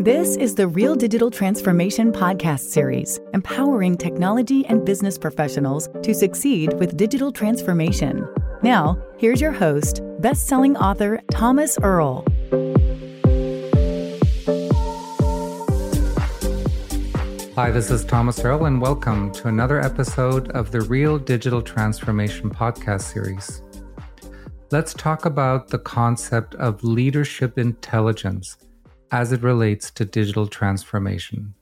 This is the Real Digital Transformation Podcast Series, empowering technology and business professionals to succeed with digital transformation. Now, here's your host, best selling author Thomas Erl. Hi, this is Thomas Erl, and welcome to another episode of the Real Digital Transformation Podcast Series. Let's talk about the concept of leadership intelligence as it relates to digital transformation.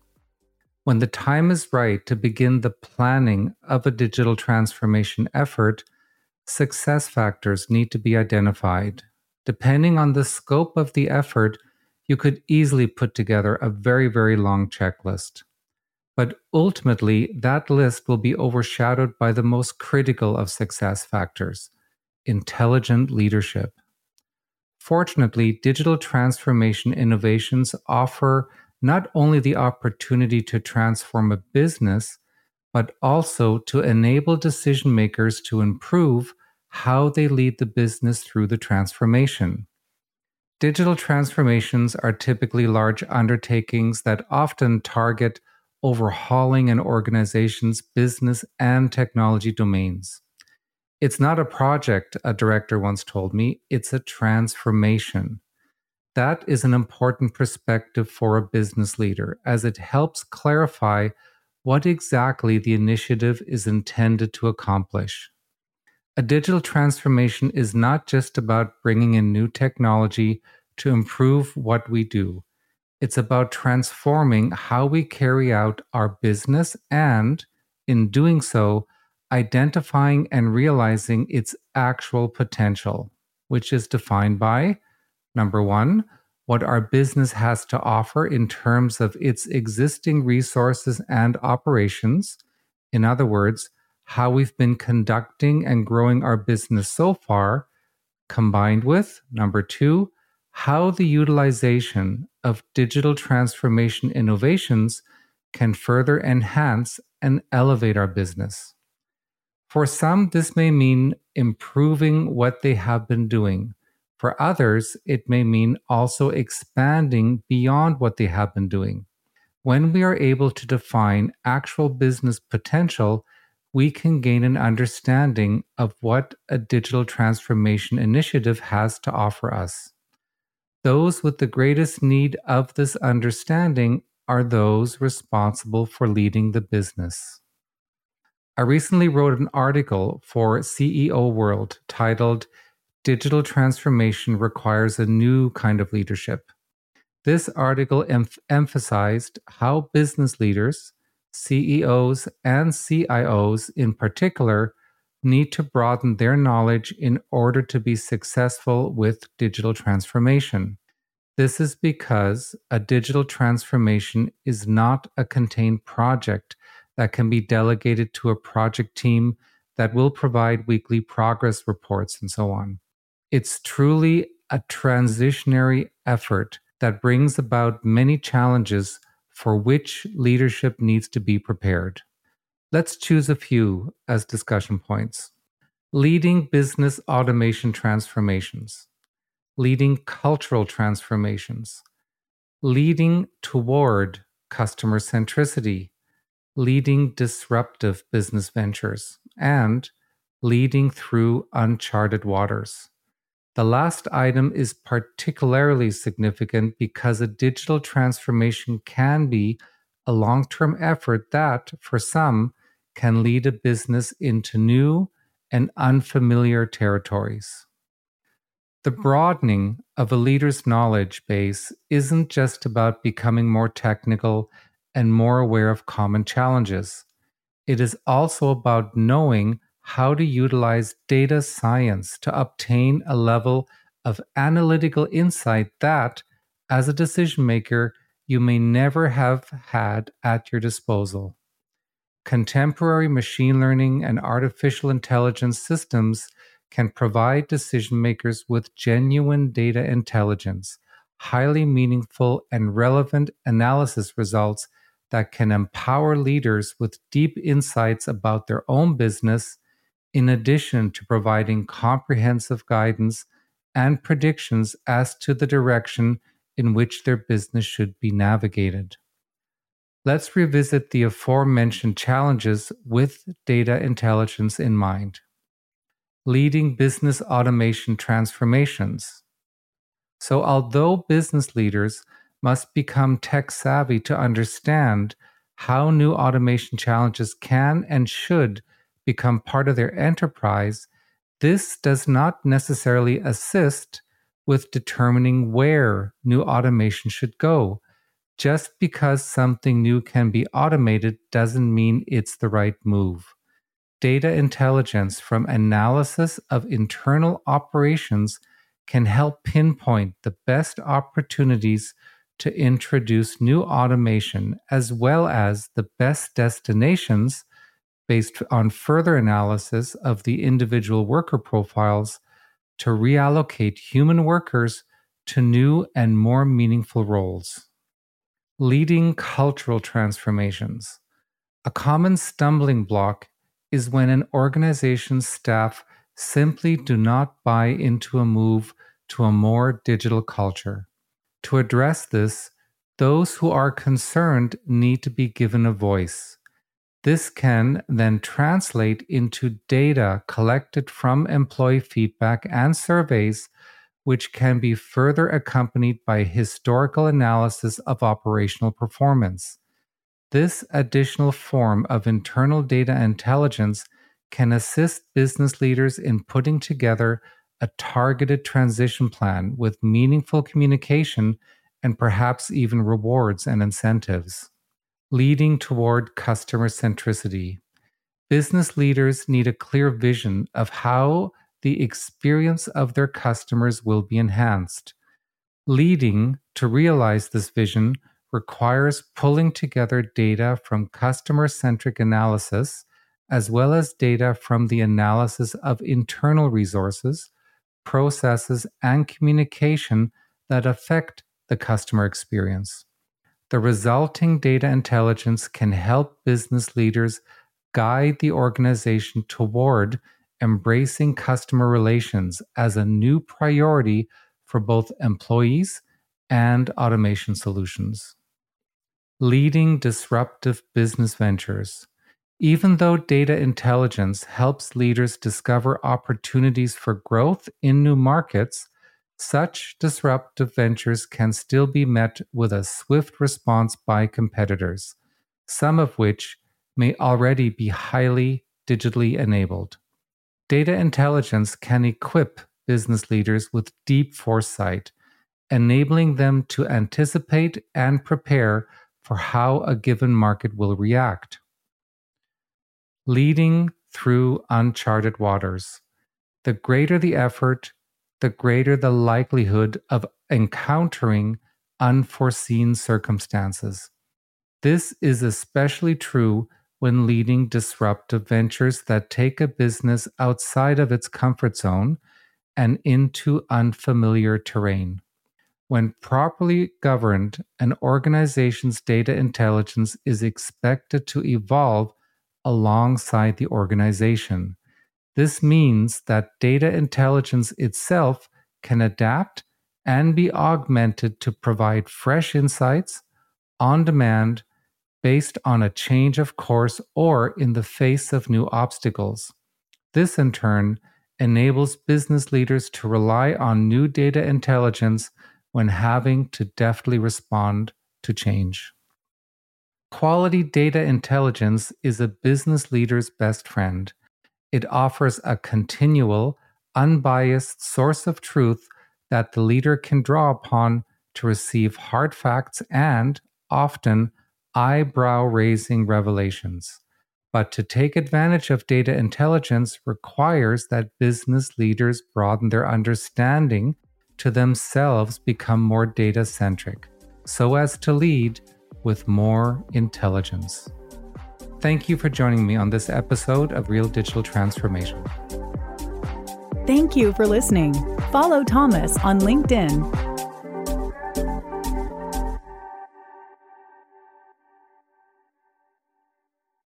When the time is right to begin the planning of a digital transformation effort, success factors need to be identified. Depending on the scope of the effort, you could easily put together a very, very long checklist. But ultimately, that list will be overshadowed by the most critical of success factors intelligent leadership. Fortunately, digital transformation innovations offer not only the opportunity to transform a business, but also to enable decision makers to improve how they lead the business through the transformation. Digital transformations are typically large undertakings that often target overhauling an organization's business and technology domains. It's not a project, a director once told me, it's a transformation. That is an important perspective for a business leader as it helps clarify what exactly the initiative is intended to accomplish. A digital transformation is not just about bringing in new technology to improve what we do. It's about transforming how we carry out our business and, in doing so, identifying and realizing its actual potential, which is defined by number one, what our business has to offer in terms of its existing resources and operations. In other words, how we've been conducting and growing our business so far, combined with number two, how the utilization of digital transformation innovations can further enhance and elevate our business. For some, this may mean improving what they have been doing. For others, it may mean also expanding beyond what they have been doing. When we are able to define actual business potential, we can gain an understanding of what a digital transformation initiative has to offer us. Those with the greatest need of this understanding are those responsible for leading the business. I recently wrote an article for CEO World titled Digital Transformation Requires a New Kind of Leadership. This article em- emphasized how business leaders, CEOs, and CIOs in particular need to broaden their knowledge in order to be successful with digital transformation. This is because a digital transformation is not a contained project that can be delegated to a project team that will provide weekly progress reports and so on. It's truly a transitionary effort that brings about many challenges for which leadership needs to be prepared. Let's choose a few as discussion points. Leading business automation transformations, leading cultural transformations, leading toward customer centricity, leading disruptive business ventures, and leading through uncharted waters. The last item is particularly significant because a digital transformation can be a long term effort that, for some, can lead a business into new and unfamiliar territories. The broadening of a leader's knowledge base isn't just about becoming more technical and more aware of common challenges. It is also about knowing how to utilize data science to obtain a level of analytical insight that, as a decision maker, you may never have had at your disposal. Contemporary machine learning and artificial intelligence systems can provide decision makers with genuine data intelligence, highly meaningful and relevant analysis results that can empower leaders with deep insights about their own business, in addition to providing comprehensive guidance and predictions as to the direction in which their business should be navigated. Let's revisit the aforementioned challenges with data intelligence in mind. Leading business automation transformations. So, although business leaders must become tech savvy to understand how new automation challenges can and should become part of their enterprise, this does not necessarily assist with determining where new automation should go. Just because something new can be automated doesn't mean it's the right move. Data intelligence from analysis of internal operations can help pinpoint the best opportunities to introduce new automation as well as the best destinations based on further analysis of the individual worker profiles to reallocate human workers to new and more meaningful roles. Leading cultural transformations. A common stumbling block is when an organization's staff simply do not buy into a move to a more digital culture. To address this, those who are concerned need to be given a voice. This can then translate into data collected from employee feedback and surveys, which can be further accompanied by historical analysis of operational performance. This additional form of internal data intelligence can assist business leaders in putting together a targeted transition plan with meaningful communication and perhaps even rewards and incentives leading toward customer centricity. Business leaders need a clear vision of how the experience of their customers will be enhanced. Leading to realize this vision requires pulling together data from customer centric analysis, as well as data from the analysis of internal resources, processes, and communication that affect the customer experience. The resulting data intelligence can help business leaders guide the organization toward embracing customer relations as a new priority for both employees and automation solutions. Leading disruptive business ventures. Even though data intelligence helps leaders discover opportunities for growth in new markets, such disruptive ventures can still be met with a swift response by competitors, some of which may already be highly digitally enabled. Data intelligence can equip business leaders with deep foresight, enabling them to anticipate and prepare for how a given market will react. Leading through uncharted waters. The greater the effort, the greater the likelihood of encountering unforeseen circumstances. This is especially true when leading disruptive ventures that take a business outside of its comfort zone and into unfamiliar terrain. When properly governed, an organization's data intelligence is expected to evolve alongside the organization. This means that data intelligence itself can adapt and be augmented to provide fresh insights on demand based on a change of course or in the face of new obstacles. This, in turn, enables business leaders to rely on new data intelligence when having to deftly respond to change. Quality data intelligence is a business leader's best friend. It offers a continual, unbiased source of truth that the leader can draw upon to receive hard facts and, often, eyebrow raising revelations. But to take advantage of data intelligence requires that business leaders broaden their understanding to themselves become more data centric, so as to lead with more intelligence. Thank you for joining me on this episode of Real Digital Transformation. Thank you for listening. Follow Thomas on LinkedIn